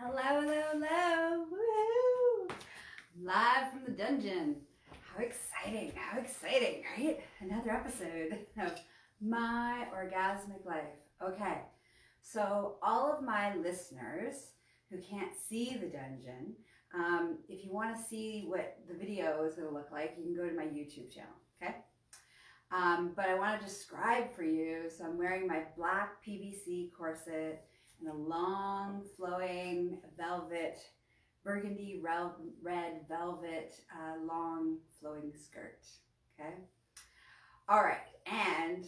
Hello, hello, hello. Woohoo! Live from the dungeon. How exciting, how exciting, right? Another episode of My Orgasmic Life. Okay, so all of my listeners who can't see the dungeon, um, if you want to see what the video is going to look like, you can go to my YouTube channel, okay? Um, but I want to describe for you, so I'm wearing my black PVC corset and a long flowing velvet, burgundy red velvet, uh, long flowing skirt. Okay. All right. And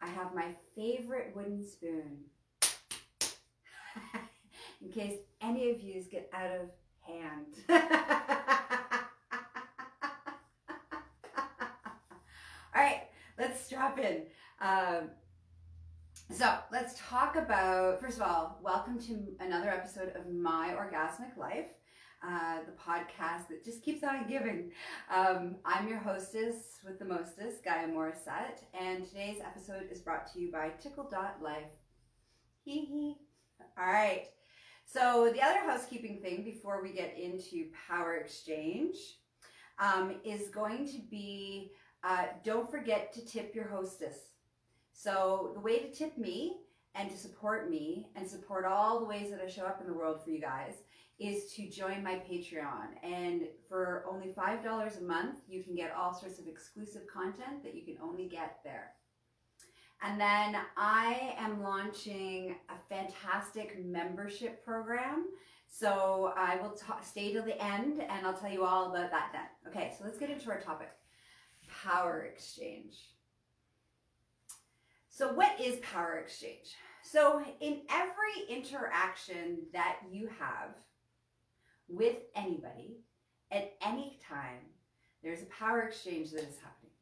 I have my favorite wooden spoon. In case any of yous get out of hand. All right, let's drop in. Um, so let's talk about, first of all, welcome to another episode of My Orgasmic Life, uh, the podcast that just keeps on giving. Um, I'm your hostess with the mostest, Gaia Morissette, and today's episode is brought to you by Tickle.life. Hee hee. All right. So the other housekeeping thing before we get into power exchange um, is going to be uh, don't forget to tip your hostess. So the way to tip me and to support me and support all the ways that I show up in the world for you guys is to join my Patreon. And for only $5 a month, you can get all sorts of exclusive content that you can only get there. And then I am launching a fantastic membership program. So I will t- stay till the end and I'll tell you all about that then. Okay, so let's get into our topic power exchange. So, what is power exchange? So, in every interaction that you have with anybody at any time, there's a power exchange that is happening,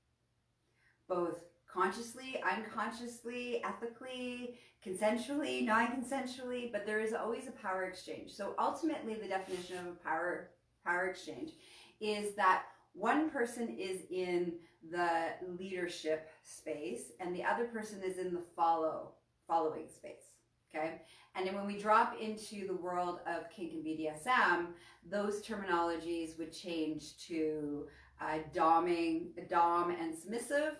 both consciously, unconsciously, ethically, consensually, non consensually, but there is always a power exchange. So, ultimately, the definition of a power, power exchange is that one person is in the leadership space and the other person is in the follow following space okay? And then when we drop into the world of kink and bdsm those terminologies would change to uh, doming dom and submissive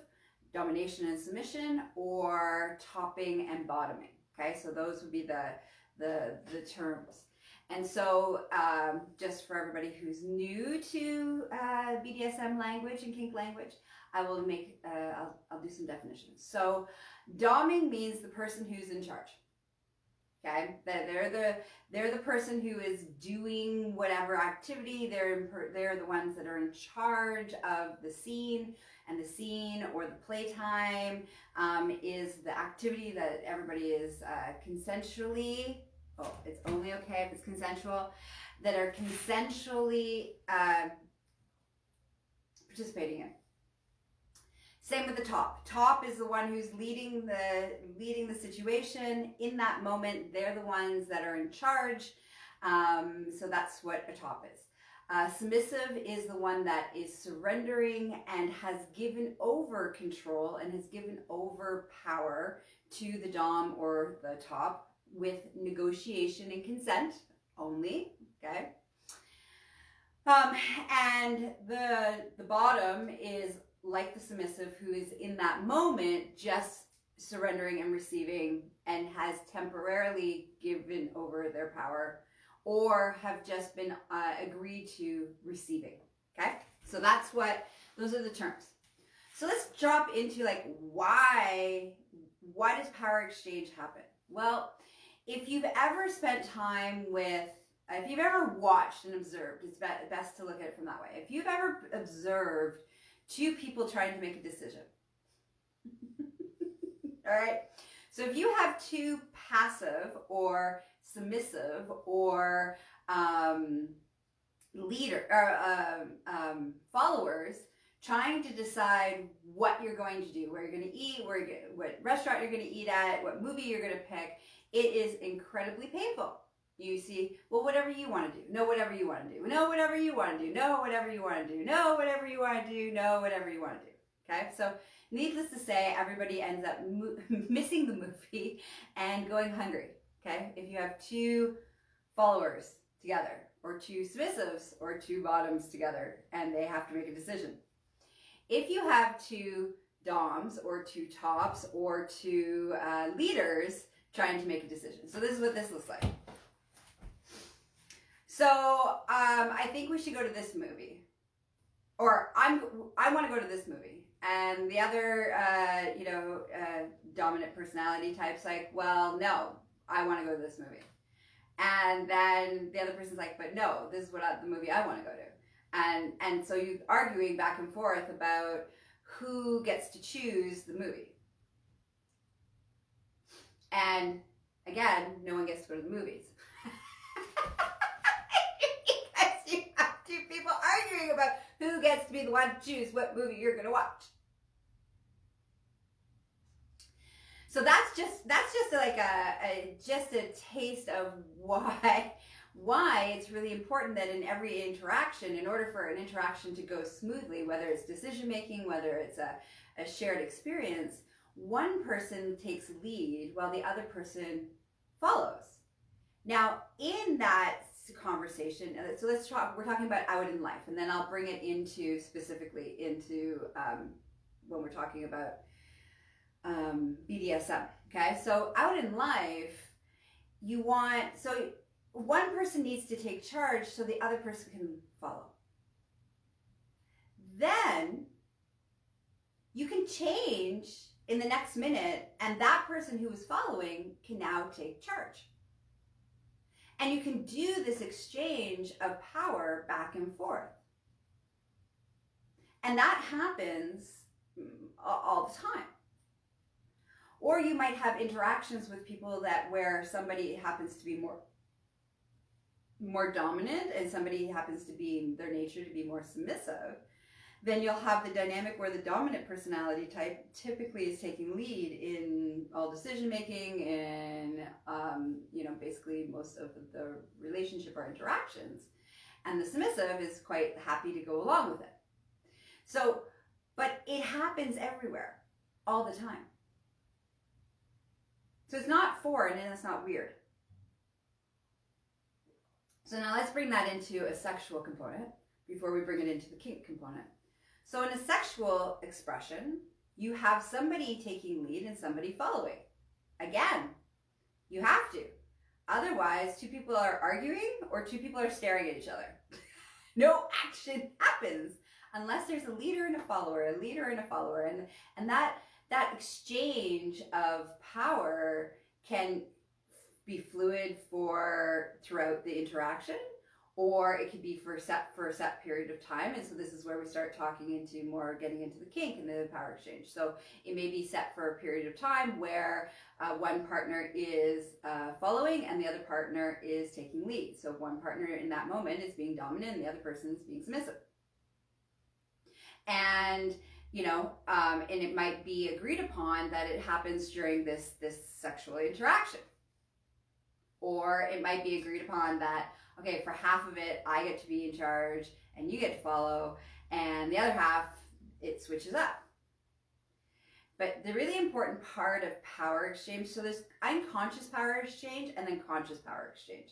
domination and submission or topping and bottoming okay? So those would be the the the terms and so, um, just for everybody who's new to uh, BDSM language and kink language, I will make, uh, I'll, I'll do some definitions. So, doming means the person who's in charge. Okay, they're the they're the person who is doing whatever activity. They're they're the ones that are in charge of the scene, and the scene or the playtime um, is the activity that everybody is uh, consensually oh, it's only okay if it's consensual, that are consensually uh, participating in. Same with the top. Top is the one who's leading the leading the situation in that moment. They're the ones that are in charge. Um, so that's what a top is. Uh, submissive is the one that is surrendering and has given over control and has given over power to the dom or the top with negotiation and consent only, okay? Um, and the, the bottom is like the submissive who is in that moment just surrendering and receiving and has temporarily given over their power or have just been uh, agreed to receiving. Okay, so that's what those are the terms. So let's drop into like why why does power exchange happen? Well, if you've ever spent time with, if you've ever watched and observed, it's best to look at it from that way. If you've ever observed two people trying to make a decision, all right? So if you have two passive or submissive or um, leader or um, um, followers trying to decide what you're going to do, where you're going to eat, where you're, what restaurant you're going to eat at, what movie you're going to pick, it is incredibly painful. You see, well, whatever you want to do, no, whatever you want to do, no, whatever you want to do, no, whatever you want to do, no, whatever you want to do, no, whatever you want to do. Okay, so needless to say, everybody ends up mo- missing the movie and going hungry. Okay, if you have two followers together, or two submissives, or two bottoms together, and they have to make a decision. If you have two DOMs, or two tops, or two uh, leaders trying to make a decision. So this is what this looks like. So um, I think we should go to this movie, or I'm I want to go to this movie, and the other uh, you know uh, dominant personality types like, well, no, I want to go to this movie, and then the other person's like, but no, this is what I, the movie I want to go to, and and so you arguing back and forth about who gets to choose the movie, and again, no one gets to go to the movies. because you have two people arguing about who gets to be the one to choose what movie you're going to watch. So that's just that's just like a, a just a taste of why why it's really important that in every interaction, in order for an interaction to go smoothly, whether it's decision making, whether it's a, a shared experience, one person takes lead while the other person follows. Now, in that conversation. So let's talk. We're talking about out in life, and then I'll bring it into specifically into um, when we're talking about um, BDSM. Okay, so out in life, you want so one person needs to take charge so the other person can follow. Then you can change in the next minute, and that person who was following can now take charge. And you can do this exchange of power back and forth. And that happens mm, all the time. Or you might have interactions with people that where somebody happens to be more more dominant and somebody happens to be their nature to be more submissive then you'll have the dynamic where the dominant personality type typically is taking lead in all decision making and um, you know basically most of the relationship or interactions. And the submissive is quite happy to go along with it. So but it happens everywhere all the time. So it's not foreign and it's not weird. So now let's bring that into a sexual component before we bring it into the kink component so in a sexual expression, you have somebody taking lead and somebody following. Again, you have to. Otherwise, two people are arguing or two people are staring at each other. no action happens unless there's a leader and a follower, a leader and a follower. And and that that exchange of power can be fluid for throughout the interaction or it could be for a set for a set period of time. And so this is where we start talking into more getting into the kink and the power exchange. So it may be set for a period of time where uh, one partner is uh, following and the other partner is taking lead. So one partner in that moment is being dominant and the other person is being submissive. And you know um, and it might be agreed upon that it happens during this this sexual interaction. Or it might be agreed upon that okay, for half of it, I get to be in charge and you get to follow, and the other half, it switches up. But the really important part of power exchange, so there's unconscious power exchange and then conscious power exchange.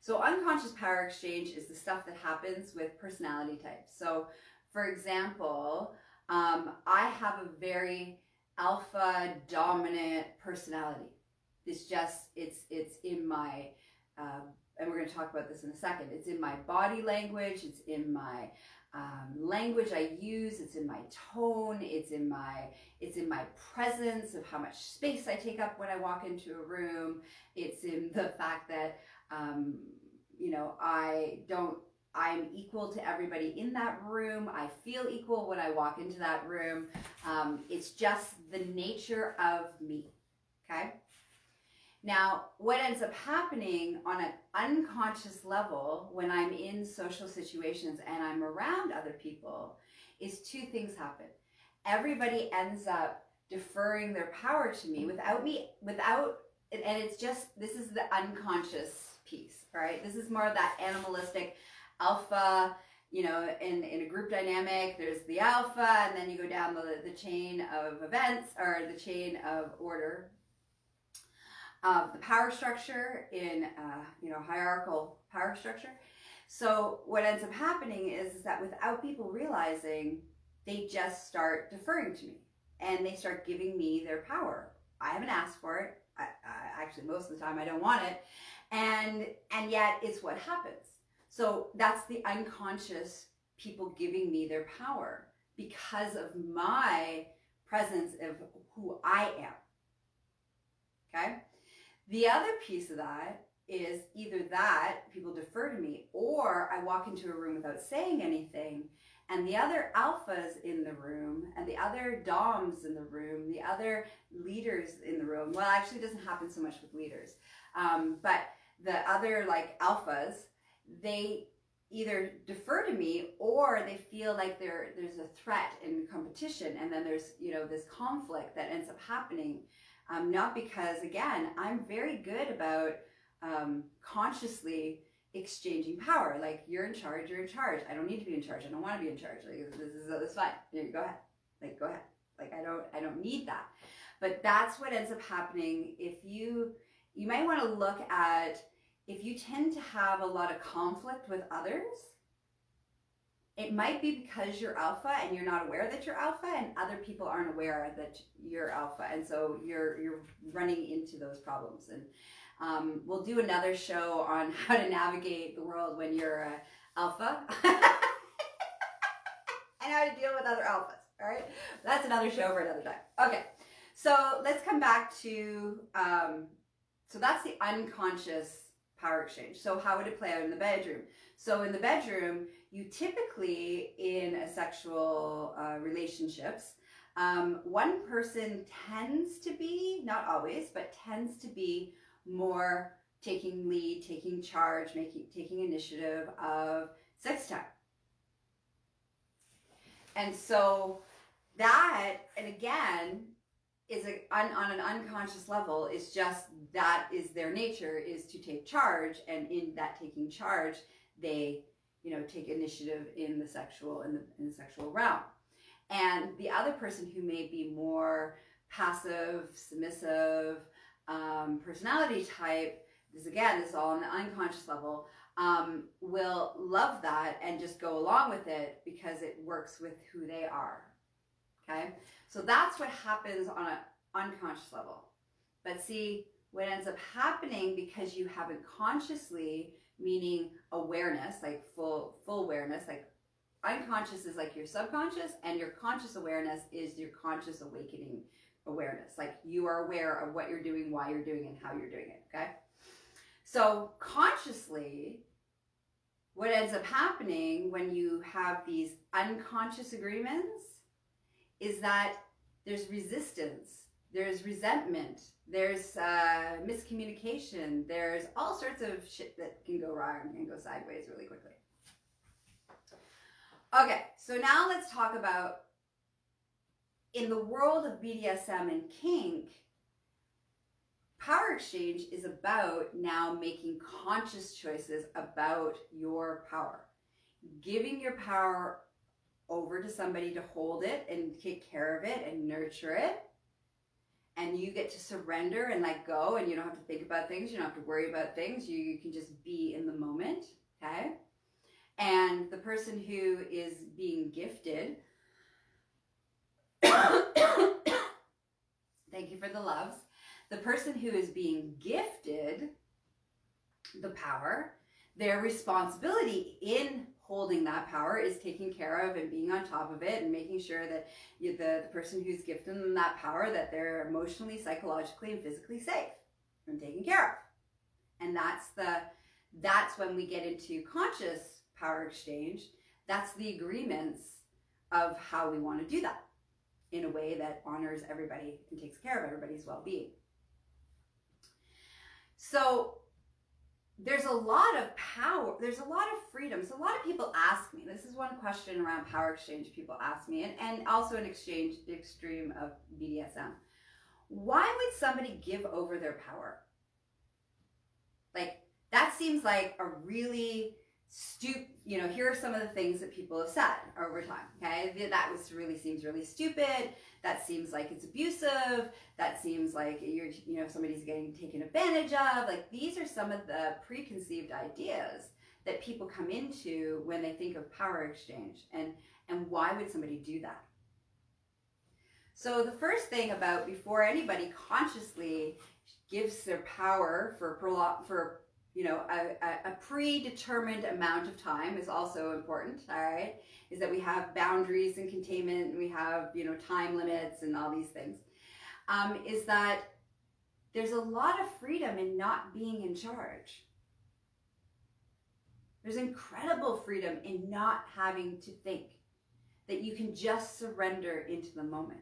So unconscious power exchange is the stuff that happens with personality types. So for example, um, I have a very alpha dominant personality. It's just, it's, it's in my uh, and we're going to talk about this in a second. It's in my body language, it's in my um, language I use, it's in my tone, it's in my it's in my presence of how much space I take up when I walk into a room. It's in the fact that um, you know I don't I'm equal to everybody in that room. I feel equal when I walk into that room. Um, it's just the nature of me. Okay. Now, what ends up happening on an unconscious level when I'm in social situations and I'm around other people is two things happen. Everybody ends up deferring their power to me without me, without, and it's just, this is the unconscious piece, right? This is more of that animalistic alpha, you know, in, in a group dynamic, there's the alpha, and then you go down the, the chain of events or the chain of order, of the power structure in uh, you know hierarchical power structure. So what ends up happening is, is that without people realizing, they just start deferring to me and they start giving me their power. I haven't asked for it. I, I, actually, most of the time, I don't want it, and and yet it's what happens. So that's the unconscious people giving me their power because of my presence of who I am. Okay. The other piece of that is either that people defer to me or I walk into a room without saying anything and the other alphas in the room and the other doms in the room the other leaders in the room well actually it doesn't happen so much with leaders um, but the other like alphas they either defer to me or they feel like there there's a threat in competition and then there's you know this conflict that ends up happening um, not because again i'm very good about um, consciously exchanging power. Like you're in charge you're in charge. I don't need to be in charge. I don't want to be in charge. Like this is this is fine. Go ahead. Like go ahead. Like i don't i don't need that. But that's what ends up happening if you you might want to look at if you tend to have a lot of conflict with others, it might be because you're alpha and you're not aware that you're alpha and other people aren't aware that you're alpha. And so you're you're running into those problems. And um, we'll do another show on how to navigate the world when you're uh, alpha. And how to deal with other alphas. All right? That's another show for another time. Okay. So let's come back to um, so that's the unconscious power exchange. So how would it play out in the bedroom? So in the bedroom, you typically in a sexual uh, relationships, um, one person tends to be, not always, but tends to be more taking lead, taking charge, making taking initiative of sex time. And so that, and again, is a, on, on an unconscious level is just that is their nature is to take charge and in that taking charge they you know take initiative in the sexual in the, in the sexual realm. And the other person who may be more passive submissive um, personality type this again this is all on the unconscious level um, will love that and just go along with it because it works with who they are. Okay? So that's what happens on an unconscious level. But see, what ends up happening because you haven't consciously, meaning awareness, like full full awareness, like unconscious is like your subconscious, and your conscious awareness is your conscious awakening awareness. Like you are aware of what you're doing, why you're doing it, and how you're doing it. Okay. So consciously, what ends up happening when you have these unconscious agreements is that there's resistance, there's resentment, there's uh, miscommunication, there's all sorts of shit that can go wrong and go sideways really quickly. Okay, so now let's talk about in the world of BDSM and kink, power exchange is about now making conscious choices about your power, giving your power over to somebody to hold it and take care of it and nurture it. And you get to surrender and let go, and you don't have to think about things. You don't have to worry about things. You, you can just be in the moment. Okay. And the person who is being gifted, thank you for the loves. The person who is being gifted the power, their responsibility in holding that power is taking care of and being on top of it and making sure that you, the, the person who's gifting them that power that they're emotionally psychologically and physically safe and taken care of. And that's the that's when we get into conscious power exchange that's the agreements of how we want to do that in a way that honors everybody and takes care of everybody's well-being. So there's a lot of power there's a lot of freedom so a lot of people ask me this is one question around power exchange people ask me and, and also an exchange the extreme of bdsm why would somebody give over their power? Like that seems like a really stoop, you know, here are some of the things that people have said over time. Okay. That was really seems really stupid. That seems like it's abusive. That seems like you're, you know, somebody's getting taken advantage of. Like these are some of the preconceived ideas that people come into when they think of power exchange and and why would somebody do that so the first thing about before anybody consciously gives their power for for you know a, a, predetermined amount of time is also important all right? Is that we have boundaries and containment and we have you know time limits and all these things. Um, is that there's a lot of freedom in not being in charge. There's incredible freedom in not having to think, that you can just surrender into the moment.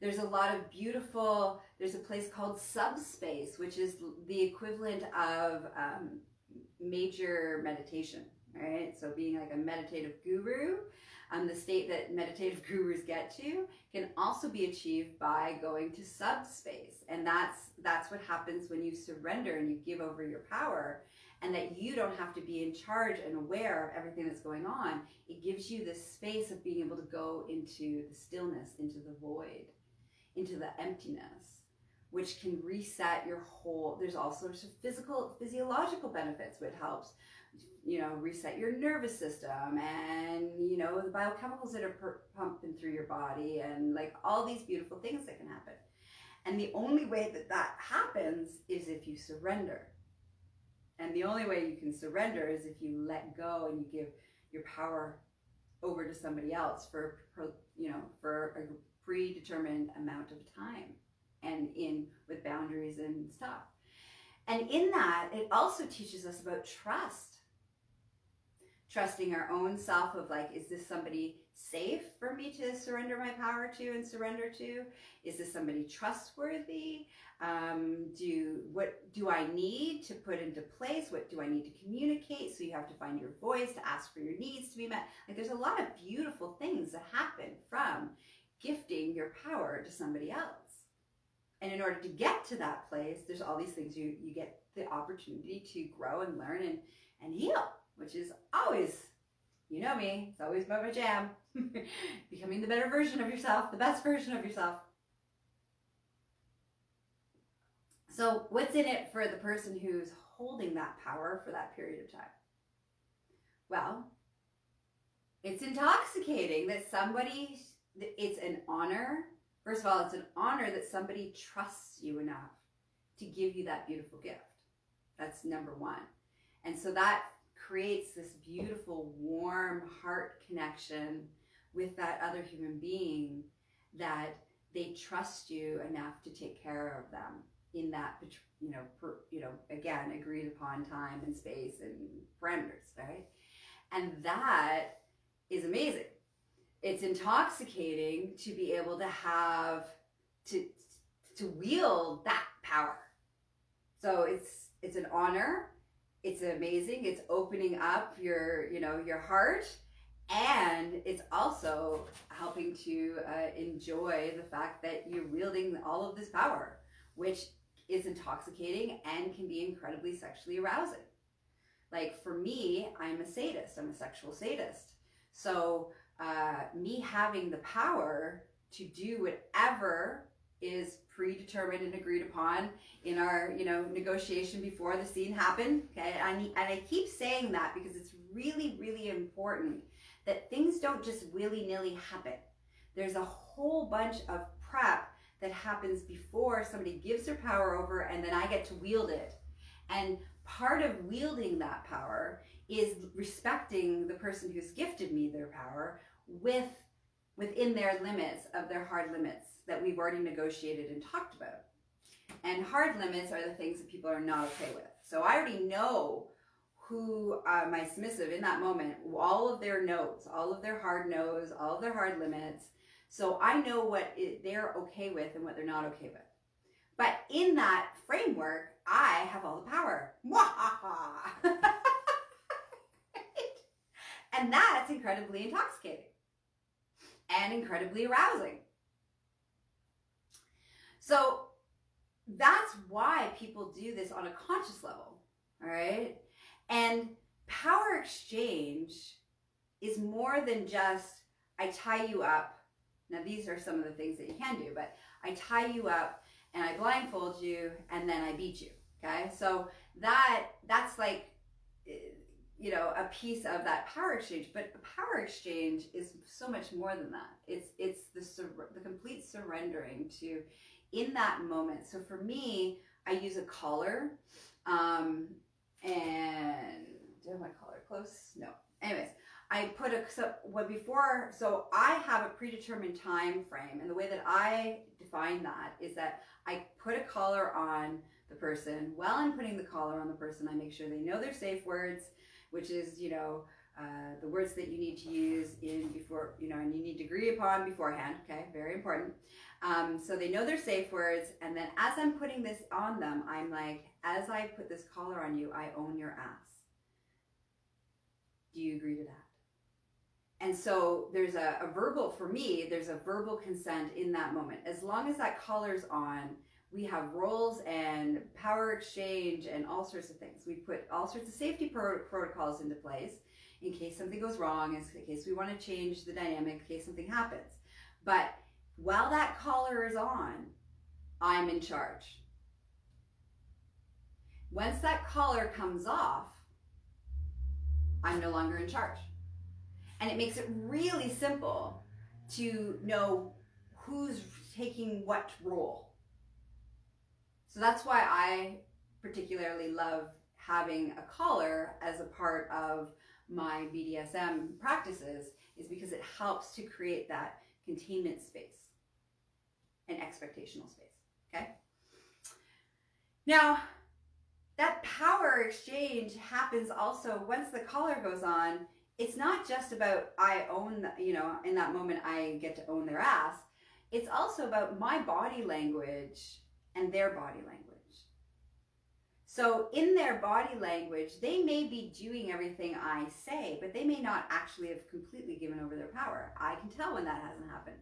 There's a lot of beautiful, there's a place called subspace, which is the equivalent of um, major meditation, right? So being like a meditative guru, um, the state that meditative gurus get to can also be achieved by going to subspace. And that's, that's what happens when you surrender and you give over your power and that you don't have to be in charge and aware of everything that's going on. It gives you this space of being able to go into the stillness, into the void, into the emptiness, which can reset your whole. There's all sorts of physical, physiological benefits, which helps, you know, reset your nervous system and, you know, the biochemicals that are per- pumping through your body and like all these beautiful things that can happen. And the only way that that happens is if you surrender and the only way you can surrender is if you let go and you give your power over to somebody else for, you know for a predetermined amount of time and in with boundaries and stuff. And in that, it also teaches us about trust. Trusting our own self of like, is this somebody safe for me to surrender my power to and surrender to? Is this somebody trustworthy? Um, do what do I need to put into place? What do I need to communicate? So you have to find your voice to ask for your needs to be met. Like there's a lot of beautiful things that happen from gifting your power to somebody else. And in order to get to that place, there's all these things you you get the opportunity to grow and learn and and heal, which is always, you know me, it's always about my jam. Becoming the better version of yourself, the best version of yourself. So, what's in it for the person who's holding that power for that period of time? Well, it's intoxicating that somebody, it's an honor. First of all, it's an honor that somebody trusts you enough to give you that beautiful gift. That's number one. And so that creates this beautiful, warm heart connection with that other human being that they trust you enough to take care of them in that you know per, you know again agreed upon time and space and parameters right and that is amazing it's intoxicating to be able to have to to wield that power. So it's it's an honor. It's amazing. It's opening up your you know your heart. And it's also helping to uh, enjoy the fact that you're wielding all of this power which is intoxicating and can be incredibly sexually arousing. Like for me, I'm a sadist, I'm a sexual sadist. So, uh, me having the power to do whatever is predetermined and agreed upon in our you know negotiation before the scene happened okay and i keep saying that because it's really really important that things don't just willy-nilly happen there's a whole bunch of prep that happens before somebody gives their power over and then I get to wield it. And part of wielding that power is respecting the person who's gifted me their power with within their limits of their hard limits that we've already negotiated and talked about. And hard limits are the things that people are not okay with. So I already know who uh, my submissive in that moment, all of their notes, all of their hard no's, all of their hard limits, so I know what it, they're okay with and what they're not okay with. But in that framework, I have all the power. and that's incredibly intoxicating and incredibly arousing. So that's why people do this on a conscious level, all right? And power exchange is more than just I tie you up. Now, these are some of the things that you can do, but I tie you up and I blindfold you and then I beat you. Okay, so that that's like you know a piece of that power exchange, but a power exchange is so much more than that. It's it's the sur- the complete surrendering to in that moment. So for me, I use a collar, um, and do I have my collar close? No. Anyways, I put a so what before so I have a predetermined time frame and the way that I define that is that I put a collar on the person. While I'm putting the collar on the person, I make sure they know their safe words, which is, you know, uh, the words that you need to use in before, you know, and you need to agree upon beforehand. Okay, very important. Um, so they know their safe words. And then as I'm putting this on them, I'm like, as I put this collar on you, I own your ass. Do you agree to that? And so there's a, a verbal, for me, there's a verbal consent in that moment. As long as that collar's on, we have roles and power exchange and all sorts of things. We put all sorts of safety pro- protocols into place in case something goes wrong, in case we want to change the dynamic, in case something happens. But while that collar is on, I'm in charge. Once that collar comes off, I'm no longer in charge. And it makes it really simple to know who's taking what role so that's why I particularly love having a collar as a part of my BDSM practices is because it helps to create that containment space and expectational space. Okay. Now, that power exchange happens also once the collar goes on. It's not just about I own, the, you know, in that moment I get to own their ass. It's also about my body language and their body language. So, in their body language, they may be doing everything I say, but they may not actually have completely given over their power. I can tell when that hasn't happened.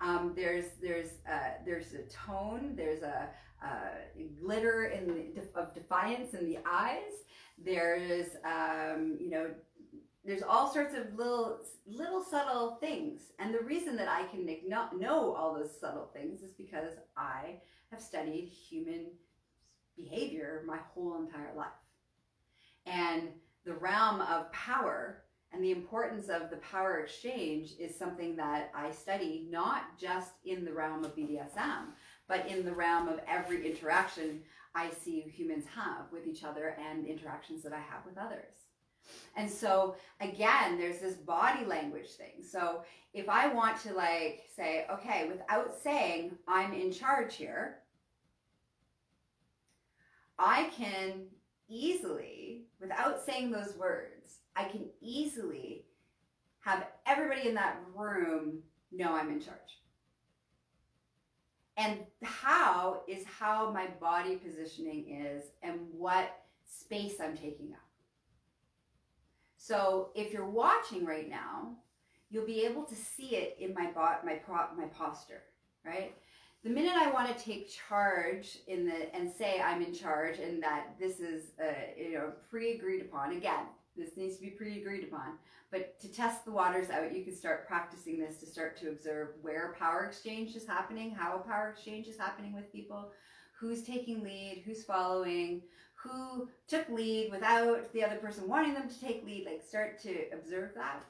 Um, there's there's uh, there's a tone, there's a uh, glitter in the, of defiance in the eyes. There's um, you know there's all sorts of little little subtle things, and the reason that I can know all those subtle things is because I have studied human behavior my whole entire life. And the realm of power and the importance of the power exchange is something that I study not just in the realm of BDSM, but in the realm of every interaction I see humans have with each other and interactions that I have with others. And so again, there's this body language thing. So if I want to like say, okay, without saying I'm in charge here, I can easily, without saying those words, I can easily have everybody in that room know I'm in charge. And how is how my body positioning is and what space I'm taking up. So if you're watching right now, you'll be able to see it in my bot my prop my posture, right? the minute I want to take charge in the and say I'm in charge and that this is uh, you know pre-agreed upon again this needs to be pre-agreed upon but to test the waters out you can start practicing this to start to observe where power exchange is happening how a power exchange is happening with people who's taking lead who's following who took lead without the other person wanting them to take lead like start to observe that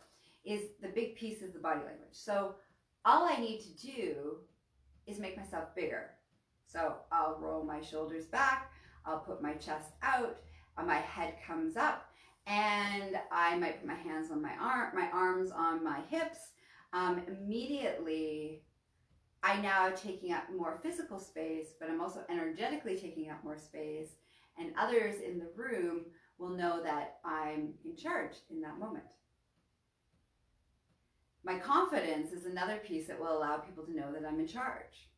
is the big piece of the body language so all I need to do is make myself bigger. So I'll roll my shoulders back, I'll put my chest out, uh, my head comes up, and I might put my hands on my arm, my arms on my hips. Um, immediately, I now taking up more physical space, but I'm also energetically taking up more space, and others in the room will know that I'm in charge in that moment. My confidence is another piece that will allow people to know that I'm in charge.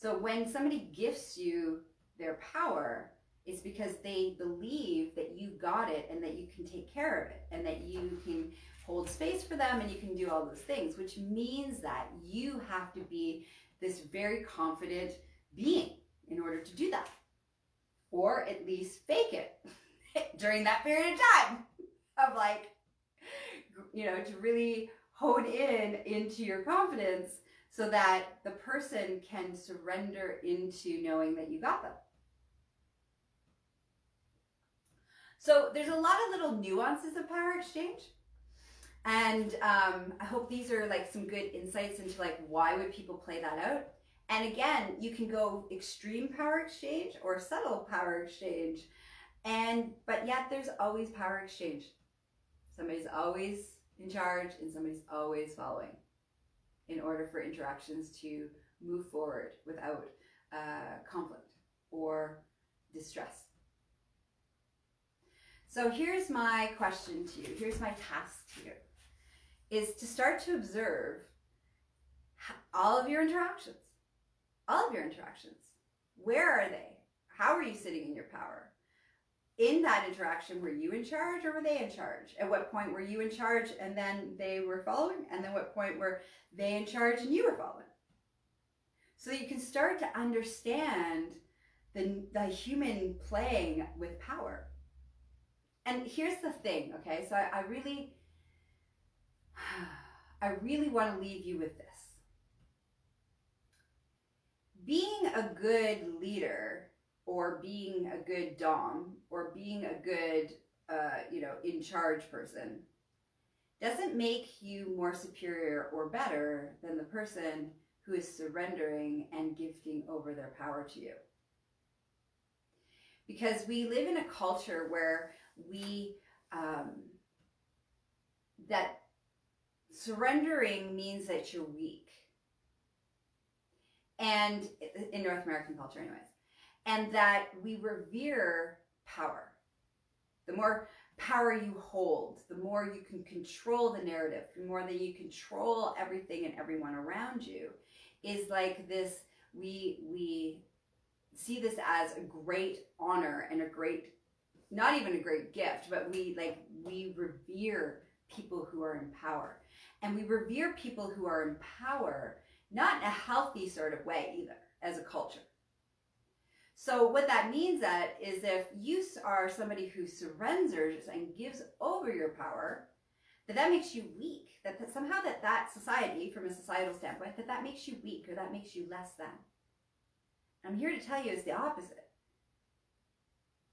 So when somebody gifts you their power, it's because they believe that you got it and that you can take care of it and that you can hold space for them and you can do all those things, which means that you have to be this very confident being in order to do that. Or at least fake it. during that period of time of like, you know, to really hone in into your confidence so that the person can surrender into knowing that you got them. So there's a lot of little nuances of power exchange. And um, I hope these are like some good insights into like why would people play that out. And again, you can go extreme power exchange or subtle power exchange. And but yet there's always power exchange. Somebody's always in charge and somebody's always following in order for interactions to move forward without uh, conflict or distress. So here's my question to you. Here's my task to you is to start to observe all of your interactions. All of your interactions. Where are they? How are you sitting in your power? In that interaction, were you in charge or were they in charge? At what point were you in charge and then they were following? And then what point were they in charge and you were following? So you can start to understand the, the human playing with power. And here's the thing, okay? So I, I really I really want to leave you with this. Being a good leader or being a good dom or being a good uh, you know in charge person doesn't make you more superior or better than the person who is surrendering and gifting over their power to you because we live in a culture where we um, that surrendering means that you're weak. And in North American culture, anyways, and that we revere power. The more power you hold, the more you can control the narrative, the more that you control everything and everyone around you, is like this. We we see this as a great honor and a great, not even a great gift, but we like we revere people who are in power. And we revere people who are in power, not in a healthy sort of way either, as a culture. So what that means that is if you are somebody who surrenders and gives over your power, that that makes you weak. That, that somehow that that society, from a societal standpoint, that that makes you weak or that makes you less than. I'm here to tell you is the opposite.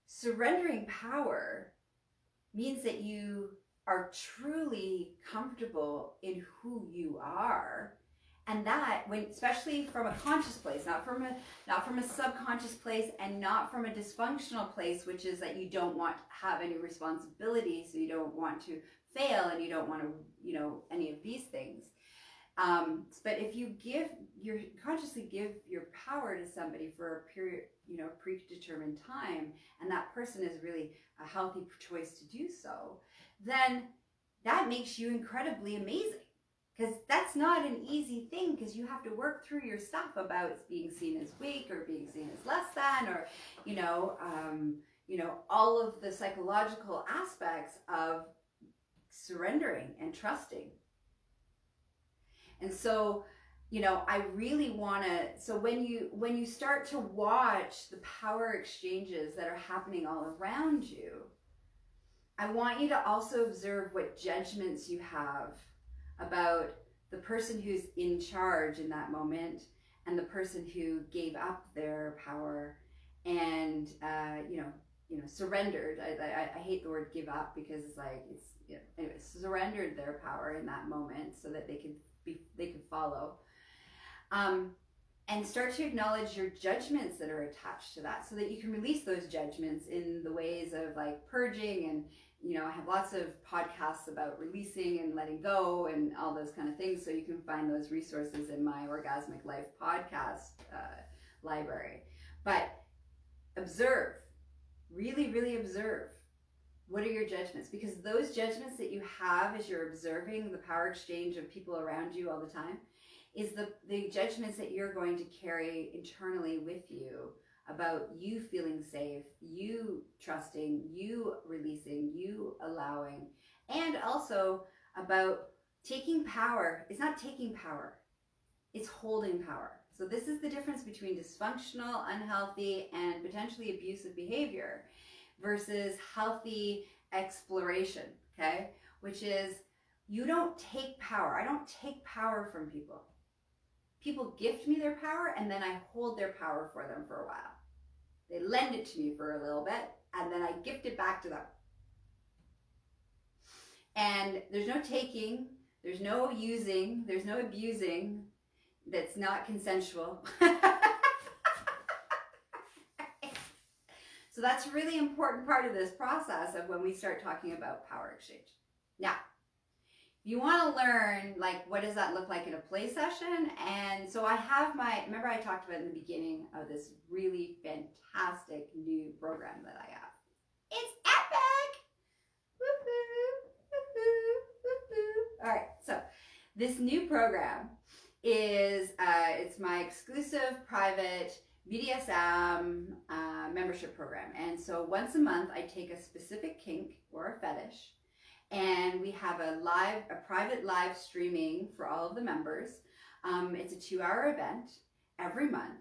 Surrendering power means that you are truly comfortable in who you are and that when especially from a conscious place not from a not from a subconscious place and not from a dysfunctional place which is that you don't want to have any responsibility so you don't want to fail and you don't want to you know any of these things um, but if you give you consciously give your power to somebody for a period you know predetermined time and that person is really a healthy choice to do so then that makes you incredibly amazing. Because that's not an easy thing because you have to work through your stuff about being seen as weak or being seen as less than or, you know, um, you know, all of the psychological aspects of surrendering and trusting. And so, you know, I really want to so when you when you start to watch the power exchanges that are happening all around you, I want you to also observe what judgments you have about the person who's in charge in that moment and the person who gave up their power and uh, you know you know surrendered. I, I, I, hate the word give up because it's like it's you know, anyway surrendered their power in that moment so that they could be they could follow. Um, and start to acknowledge your judgments that are attached to that so that you can release those judgments in the ways of like purging and you know, I have lots of podcasts about releasing and letting go and all those kind of things. So you can find those resources in my Orgasmic Life podcast uh, library. But observe, really, really observe. What are your judgments? Because those judgments that you have as you're observing the power exchange of people around you all the time is the, the judgments that you're going to carry internally with you about you feeling safe, you trusting, you releasing, you allowing, and also about taking power. It's not taking power, it's holding power. So, this is the difference between dysfunctional, unhealthy, and potentially abusive behavior. versus healthy exploration, okay? Which is you don't take power. I don't take power from people. People gift me their power and then I hold their power for them for a while. They lend it to me for a little bit and then I gift it back to them. And there's no taking, there's no using, there's no abusing that's not consensual. so that's a really important part of this process of when we start talking about power exchange. Now, you want to learn like what does that look like in a play session? And so i have my remember i talked about in the beginning of this really fantastic new program that i have? It's epic! All right so this new program is uh, it's my exclusive private bdsm uh, membership program. And so once a month i take a specific kink or a fetish and we have a live, a private live streaming for all of the members. Um, it's a two-hour event every month,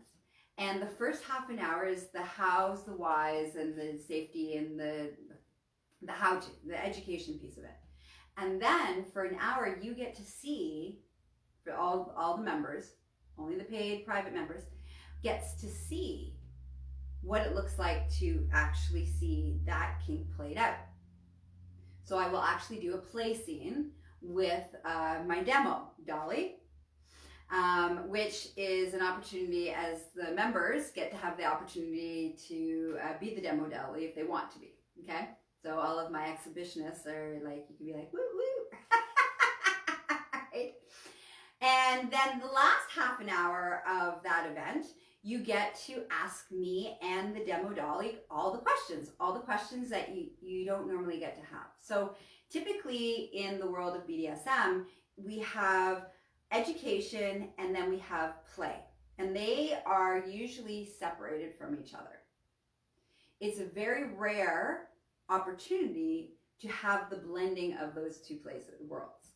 and the first half an hour is the hows, the whys, and the safety and the the how to, the education piece of it. And then for an hour, you get to see all all the members, only the paid private members, gets to see what it looks like to actually see that kink played out. So I will actually do a play scene with uh, my demo, Dolly, um, which is an opportunity as the members get to have the opportunity to uh, be the demo Dolly if they want to be. Okay? So all of my exhibitionists are like, you can be like, woo woo. right? And then the last half an hour of that event you get to ask me and the demo dolly all the questions, all the questions that you, you don't normally get to have. So typically in the world of BDSM, we have education and then we have play. And they are usually separated from each other. It's a very rare opportunity to have the blending of those two places, worlds.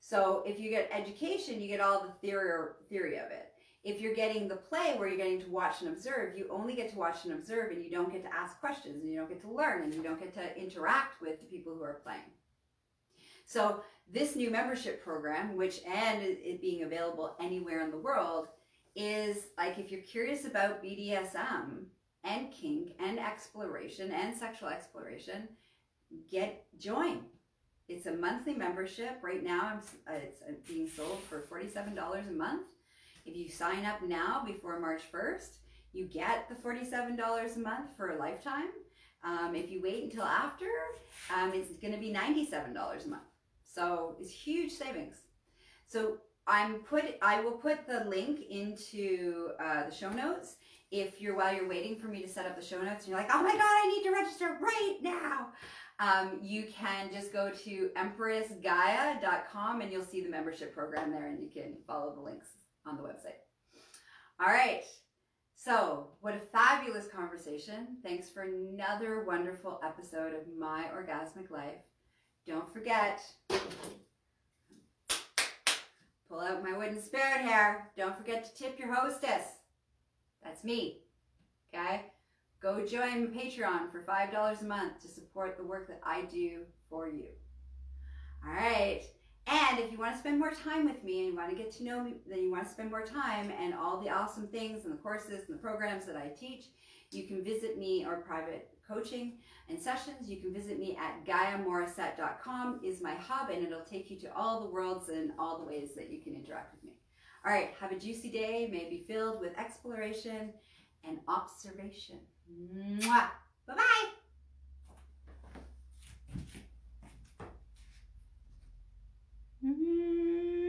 So if you get education, you get all the theory, theory of it if you're getting the play where you're getting to watch and observe, you only get to watch and observe and you don't get to ask questions and you don't get to learn and you don't get to interact with the people who are playing. So this new membership program, which and it being available anywhere in the world, is like if you're curious about BDSM and kink and exploration and sexual exploration, get join. It's a monthly membership. Right now, I'm, uh, it's being sold for $47 a month if you sign up now before March 1st, you get the $47 a month for a lifetime. Um, if you wait until after, um, it's going to be $97 a month. So it's huge savings. So I'm put. I will put the link into uh, the show notes. If you're while you're waiting for me to set up the show notes, and you're like, "Oh my god, I need to register right now," um, you can just go to empressgaia.com and you'll see the membership program there, and you can follow the links on the website. All right. So, what a fabulous conversation. Thanks for another wonderful episode of My Orgasmic Life. Don't forget, pull out my wooden spirit hair. Don't forget to tip your hostess. That's me. Okay? Go join Patreon for $5 a month to support the work that I do for you. All right. And if you want to spend more time with me and you want to get to know me, then you want to spend more time and all the awesome things and the courses and the programs that I teach, you can visit me or private coaching and sessions. You can visit me at GaiaMorissette.com is my hub and it'll take you to all the worlds and all the ways that you can interact with me. All right, have a juicy day. May be filled with exploration and observation. Bye bye. Mm-hmm.